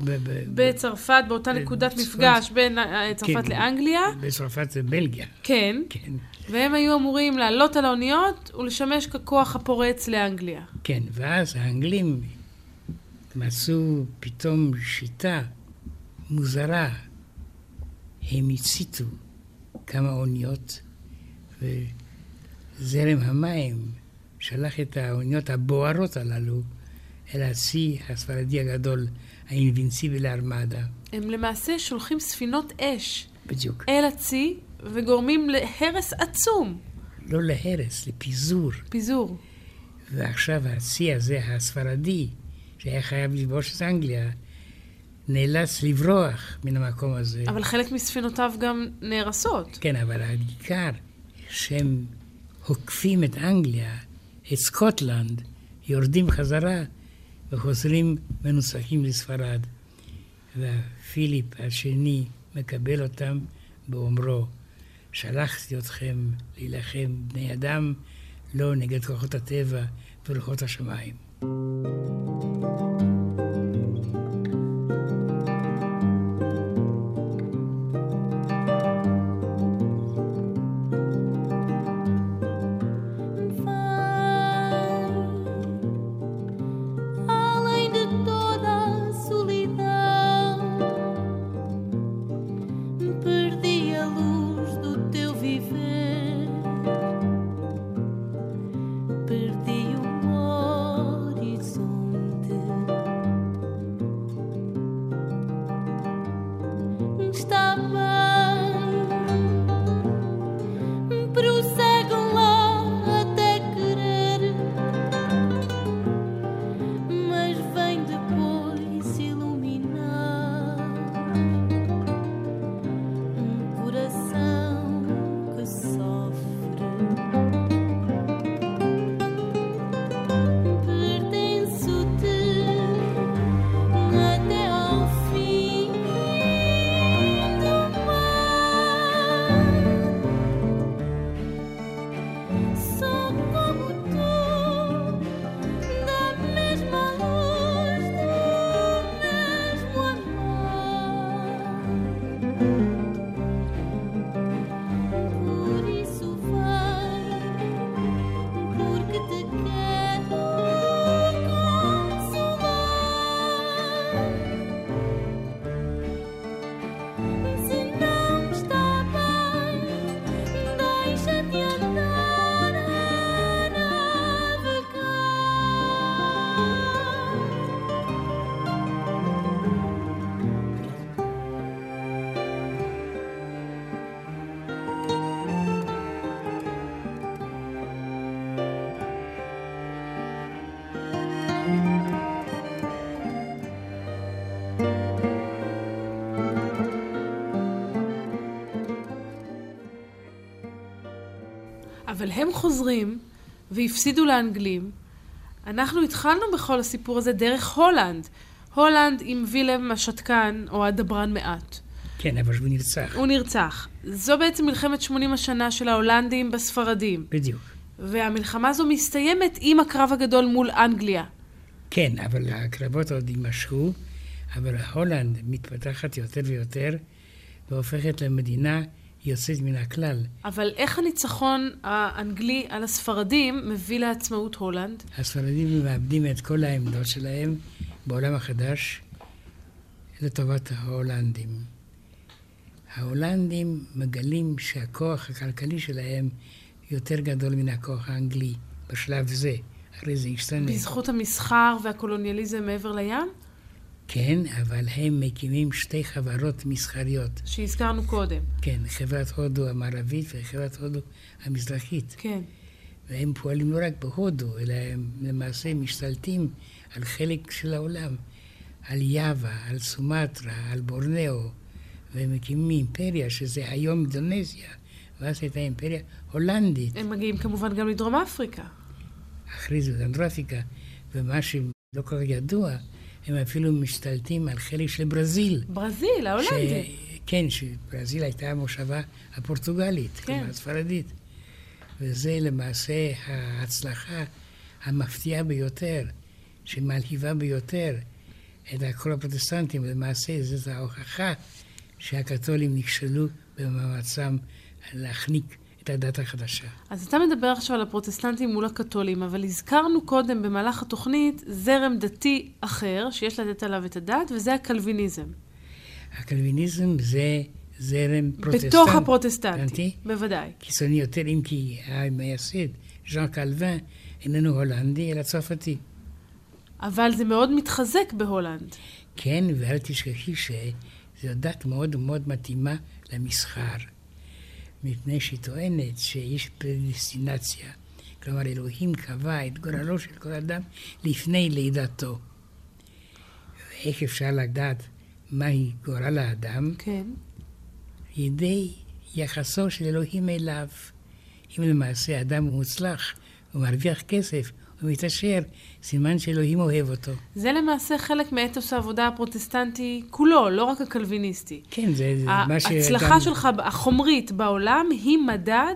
בצרפת, באותה נקודת מפגש בין אה, צרפת כן. לאנגליה. בצרפת זה בלגיה, כן. כן. והם היו אמורים לעלות על האוניות ולשמש ככוח הפורץ לאנגליה. כן, ואז האנגלים מצאו פתאום שיטה מוזרה. הם הציתו כמה אוניות, וזרם המים שלח את האוניות הבוערות הללו אל הצי הספרדי הגדול, האינבינסיבי לארמדה. הם למעשה שולחים ספינות אש בדיוק. אל הצי וגורמים להרס עצום. לא להרס, לפיזור. פיזור. ועכשיו הצי הזה, הספרדי, שהיה חייב לכבוש את אנגליה, נאלץ לברוח מן המקום הזה. אבל חלק מספינותיו גם נהרסות. כן, אבל העיקר שהם עוקפים את אנגליה, את סקוטלנד, יורדים חזרה וחוזרים מנוסחים לספרד. ופיליפ השני מקבל אותם באומרו, שלחתי אתכם להילחם בני אדם, לא נגד כוחות הטבע ולוחות השמיים. אבל הם חוזרים והפסידו לאנגלים. אנחנו התחלנו בכל הסיפור הזה דרך הולנד. הולנד עם וילם השתקן, או הדברן מעט. כן, אבל הוא נרצח. הוא נרצח. זו בעצם מלחמת 80 השנה של ההולנדים בספרדים. בדיוק. והמלחמה הזו מסתיימת עם הקרב הגדול מול אנגליה. כן, אבל הקרבות עוד יימשכו, אבל הולנד מתפתחת יותר ויותר והופכת למדינה יוצאת מן הכלל. אבל איך הניצחון האנגלי על הספרדים מביא לעצמאות הולנד? הספרדים מאבדים את כל העמדות שלהם בעולם החדש לטובת ההולנדים. ההולנדים מגלים שהכוח הכלכלי שלהם יותר גדול מן הכוח האנגלי בשלב זה. אחרי זה ישתנה. בזכות המסחר והקולוניאליזם מעבר לים? כן, אבל הם מקימים שתי חברות מסחריות. שהזכרנו קודם. כן, חברת הודו המערבית וחברת הודו המזרחית. כן. והם פועלים לא רק בהודו, אלא הם למעשה משתלטים על חלק של העולם. על יאווה, על סומטרה, על בורנאו, והם מקימים אימפריה, שזה היום אינדונזיה, ואז הייתה אימפריה הולנדית. הם מגיעים כמובן גם לדרום אפריקה. אחרי זה דרום אפריקה, ומה שלא כל כך ידוע, הם אפילו משתלטים על חלק של ברזיל. ברזיל, ההולנדית. כן, שברזיל הייתה המושבה הפורטוגלית, כן. כלומר הספרדית. וזה למעשה ההצלחה המפתיעה ביותר, שמלהיבה ביותר את כל הפרוטסטנטים. למעשה זאת ההוכחה שהקתולים נכשלו במאמצם להחניק את הדת החדשה. אז אתה מדבר עכשיו על הפרוטסטנטים מול הקתולים, אבל הזכרנו קודם במהלך התוכנית זרם דתי אחר, שיש לתת עליו את הדעת, וזה הקלוויניזם. הקלוויניזם זה זרם פרוטסטנטי. בתוך הפרוטסטנטי, בוודאי. קיצוני יותר, אם כי המייסד, ז'אן קלווין, איננו הולנדי, אלא צרפתי. אבל זה מאוד מתחזק בהולנד. כן, ואל תשכחי שזו דת מאוד מאוד מתאימה למסחר. מפני שהיא טוענת שיש פרדיסטינציה. כלומר, אלוהים קבע את גורלו של כל אדם לפני לידתו. איך אפשר לדעת מהי גורל האדם? כן. ידי יחסו של אלוהים אליו. אם למעשה אדם מוצלח, הוא מרוויח כסף, הוא מתעשר, סימן שאלוהים אוהב אותו. זה למעשה חלק מאתוס העבודה הפרוטסטנטי כולו, לא רק הקלוויניסטי. כן, זה, זה מה שאדם... ההצלחה שלך החומרית בעולם היא מדד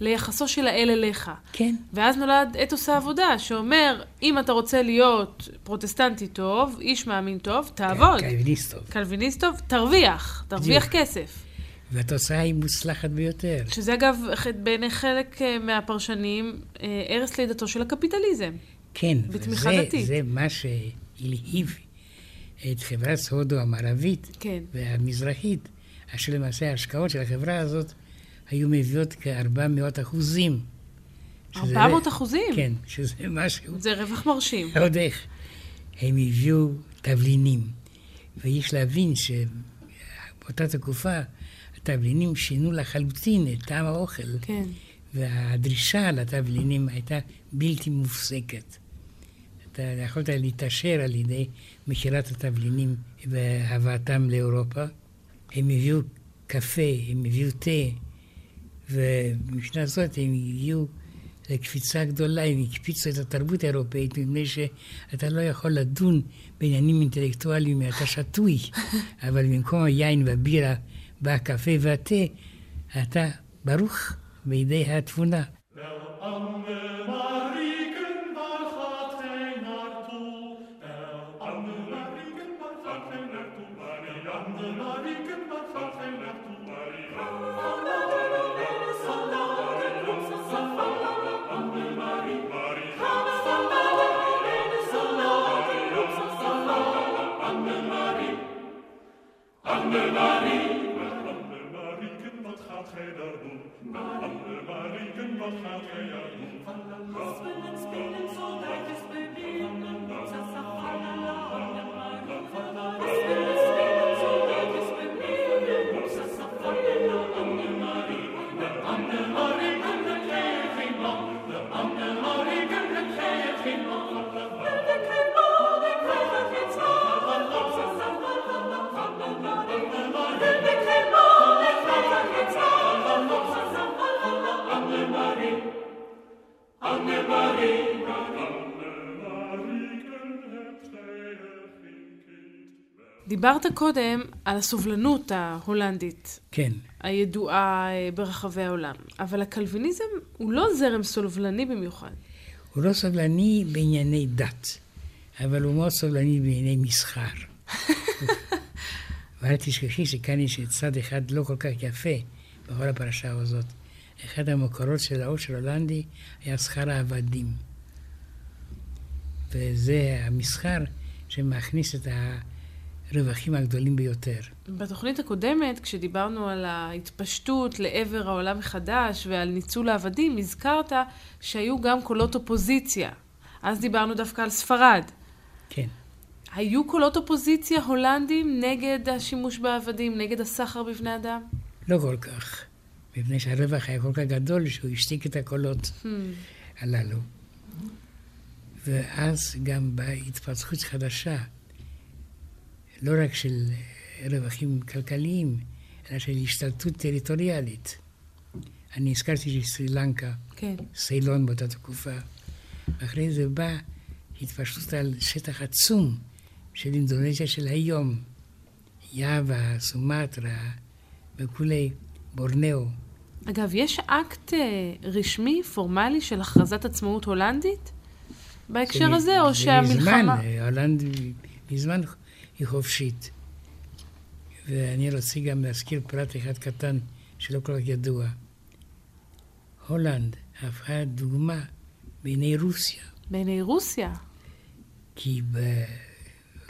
ליחסו של האל אליך. כן. ואז נולד אתוס העבודה, שאומר, אם אתה רוצה להיות פרוטסטנטי טוב, איש מאמין טוב, תעבוד. קלוויניסט טוב. קלוויניסט טוב, תרוויח, תרוויח. כסף. והתוצאה היא מוצלחת ביותר. שזה אגב, בעיני חלק אה, מהפרשנים, אה, ערש לידתו של הקפיטליזם. כן, בתמיכה וזה, דתית. זה מה שהלהיב את חברת הודו המערבית כן. והמזרחית, אשר למעשה ההשקעות של החברה הזאת היו מביאות כ-400 אחוזים. שזה- 400 אחוזים? כן, שזה משהו, זה רווח מרשים. עוד איך. הם הביאו תבלינים, ויש להבין שבאותה תקופה התבלינים שינו לחלוטין את טעם האוכל. כן. והדרישה לתבלינים הייתה בלתי מופסקת. אתה יכולת להתעשר על ידי מכירת התבלינים והבאתם לאירופה. הם הביאו קפה, הם הביאו תה, ומבחינה זאת הם הגיעו לקפיצה גדולה, הם הקפיצו את התרבות האירופאית, מפני שאתה לא יכול לדון בעניינים אינטלקטואליים, אתה שתוי, אבל במקום היין והבירה בא הקפה והתה, אתה ברוך בידי התבונה. Der Fountain of דיברת קודם על הסובלנות ההולנדית, כן, הידועה אה, ברחבי העולם, אבל הקלוויניזם הוא לא זרם סובלני במיוחד. הוא לא סובלני בענייני דת, אבל הוא מאוד סובלני בענייני מסחר. ואל תשכחי שכאן יש צד אחד לא כל כך יפה בכל הפרשה הזאת. אחד המקורות של העושר הולנדי היה שכר העבדים. וזה המסחר שמכניס את הרווחים הגדולים ביותר. בתוכנית הקודמת, כשדיברנו על ההתפשטות לעבר העולם החדש ועל ניצול העבדים, הזכרת שהיו גם קולות אופוזיציה. אז דיברנו דווקא על ספרד. כן. היו קולות אופוזיציה הולנדים נגד השימוש בעבדים, נגד הסחר בבני אדם? לא כל כך, מפני שהרווח היה כל כך גדול שהוא השתיק את הקולות Hmm. הללו. ואז גם באה התפתחות חדשה, לא רק של רווחים כלכליים, אלא של השתלטות טריטוריאלית. אני הזכרתי שסרי לנקה, כן. סיילון באותה תקופה, ואחרי זה באה התפשטות על שטח עצום של אינדונזיה של היום, יאבה, סומטרה וכולי, בורנאו. אגב, יש אקט אה, רשמי, פורמלי, של הכרזת עצמאות הולנדית בהקשר זה הזה, או שהמלחמה... מזמן, אה, הולנד מזמן היא חופשית. ואני רוצה גם להזכיר פרט אחד קטן שלא כל כך ידוע. הולנד הפכה דוגמה בעיני רוסיה, בעיני רוסיה. כי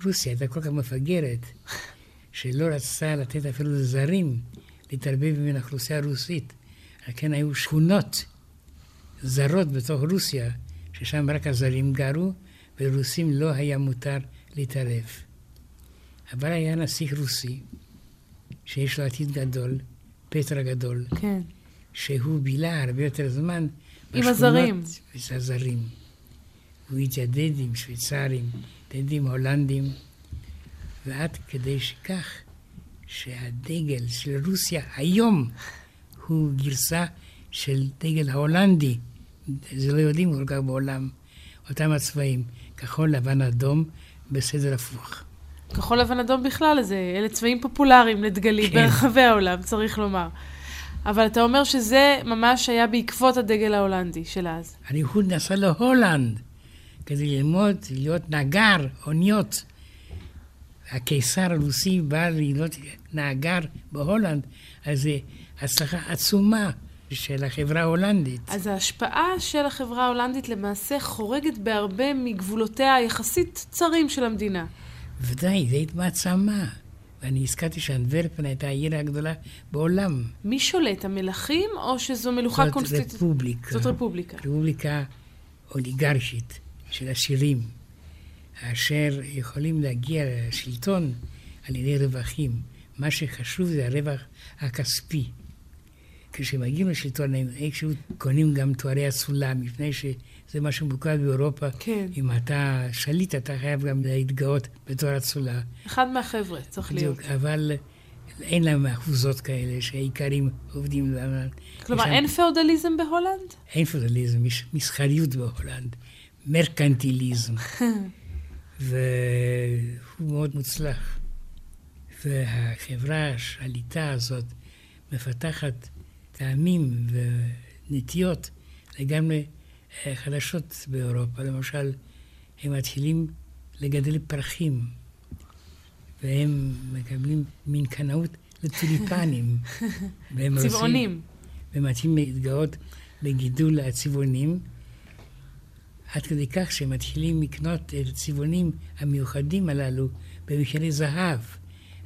ברוסיה הייתה כל כך מפגרת, שלא רצתה לתת אפילו לזרים להתערבב עם האוכלוסייה הרוסית. על כן היו שכונות זרות בתוך רוסיה, ששם רק הזרים גרו, ולרוסים לא היה מותר להתערב. אבל היה נסיך רוסי, שיש לו עתיד גדול, פטר הגדול, כן. שהוא בילה הרבה יותר זמן עם הזרים. בשכונות הזרים. הוא התיידד עם שוויצרים, התיידד עם הולנדים, ועד כדי שכך שהדגל של רוסיה היום הוא גרסה של דגל ההולנדי. זה לא יודעים כל כך בעולם. אותם הצבעים, כחול, לבן, אדום, בסדר הפוך. כחול לבן אדום בכלל, זה, אלה צבעים פופולריים לדגלים כן. ברחבי העולם, צריך לומר. אבל אתה אומר שזה ממש היה בעקבות הדגל ההולנדי של אז. הליכוד נסע להולנד כדי ללמוד להיות נגר, אוניות. הקיסר הרוסי בא להיות נגר בהולנד, אז זו הצלחה עצומה של החברה ההולנדית. אז ההשפעה של החברה ההולנדית למעשה חורגת בהרבה מגבולותיה היחסית צרים של המדינה. ודאי, זו התמעצמה. ואני הזכרתי שאנדוורפן הייתה העיר הגדולה בעולם. מי שולט, המלכים או שזו מלוכה זאת קונסטיטוציונית? רפובליקה. זאת רפובליקה. רפובליקה אוליגרכית של עשירים, אשר יכולים להגיע לשלטון על ידי רווחים. מה שחשוב זה הרווח הכספי. כשמגיעים לשלטון הם איכשהו קונים גם תוארי אצולה, מפני שזה מה שמוכר באירופה. כן. אם אתה שליט, אתה חייב גם להתגאות בתואר אצולה. אחד מהחבר'ה, צריך להיות. בדיוק, אבל אין להם אחוזות כאלה שהאיכרים עובדים. כלומר, יש שם- אין פאודליזם בהולנד? אין פאודליזם, יש מסחריות בהולנד, מרקנטיליזם, והוא מאוד מוצלח. והחברה השליטה הזאת מפתחת טעמים ונטיות לגמרי חדשות באירופה. למשל, הם מתחילים לגדל פרחים, והם מקבלים מין קנאות לטוליפנים. והם צבעונים. ומתחילים להתגאות בגידול הצבעונים, עד כדי כך שהם מתחילים לקנות את הצבעונים המיוחדים הללו במחירי זהב.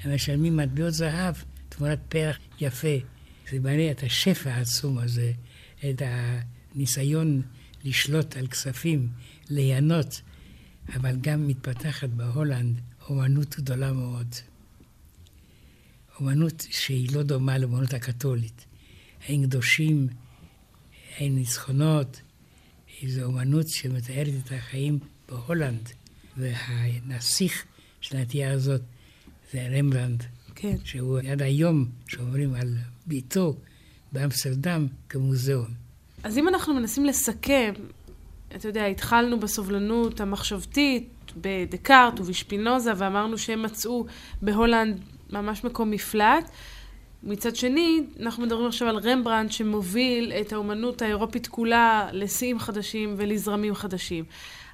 הם משלמים מטבעות זהב תמורת פרח יפה. זה מראה את השפע העצום הזה, את הניסיון לשלוט על כספים, ליהנות, אבל גם מתפתחת בהולנד אומנות גדולה מאוד. אומנות שהיא לא דומה לאומנות הקתולית. אין קדושים, אין ניצחונות, זו אומנות שמתארת את החיים בהולנד, והנסיך של הנטייה הזאת זה רמברנד, כן. שהוא עד היום שומרים על ביתו באמסטרדם כמוזיאון. אז אם אנחנו מנסים לסכם, אתה יודע, התחלנו בסובלנות המחשבתית, בדקארט ובשפינוזה, ואמרנו שהם מצאו בהולנד ממש מקום מפלט. מצד שני, אנחנו מדברים עכשיו על רמברנד שמוביל את האומנות האירופית כולה לשיאים חדשים ולזרמים חדשים.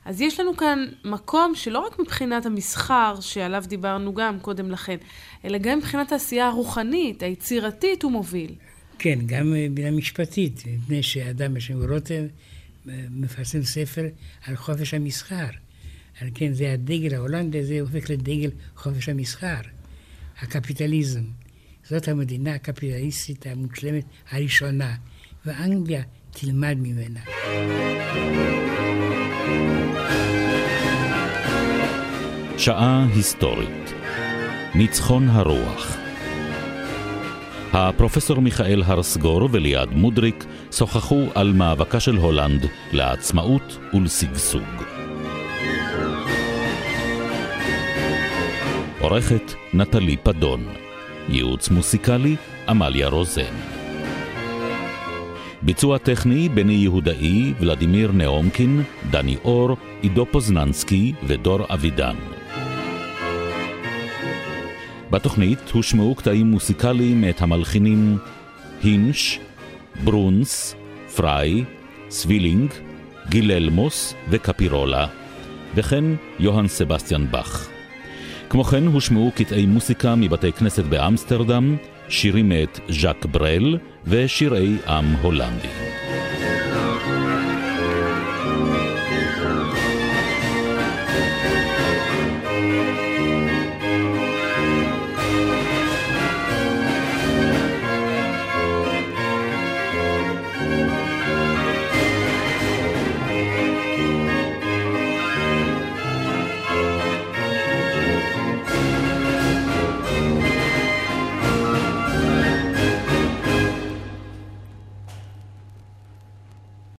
אז יש לנו כאן מקום שלא רק מבחינת המסחר, שעליו דיברנו גם קודם לכן, אלא גם מבחינת העשייה הרוחנית, היצירתית, הוא מוביל. כן, גם אה, מבחינה משפטית, מפני שאדם בשם רותם אה, מפרסם ספר על חופש המסחר. על כן זה הדגל ההולנדי, זה הופך לדגל חופש המסחר, הקפיטליזם. זאת המדינה הקפיטליסטית המושלמת הראשונה, ואנגליה תלמד ממנה. שעה היסטורית. ניצחון הרוח. הפרופסור מיכאל הרסגור וליעד מודריק שוחחו על מאבקה של הולנד לעצמאות ולשגשוג. עורכת נטלי פדון. ייעוץ מוסיקלי עמליה רוזן. ביצוע טכני בני יהודאי, ולדימיר נאומקין, דני אור, עידו פוזננסקי ודור אבידן. בתוכנית הושמעו קטעים מוסיקליים מאת המלחינים הינש, ברונס, פריי, סוולינק, גיללמוס וקפירולה, וכן יוהאן סבסטיאן באך. כמו כן הושמעו קטעי מוסיקה מבתי כנסת באמסטרדם, שירים מאת ז'אק ברל ושירי עם הולנדי.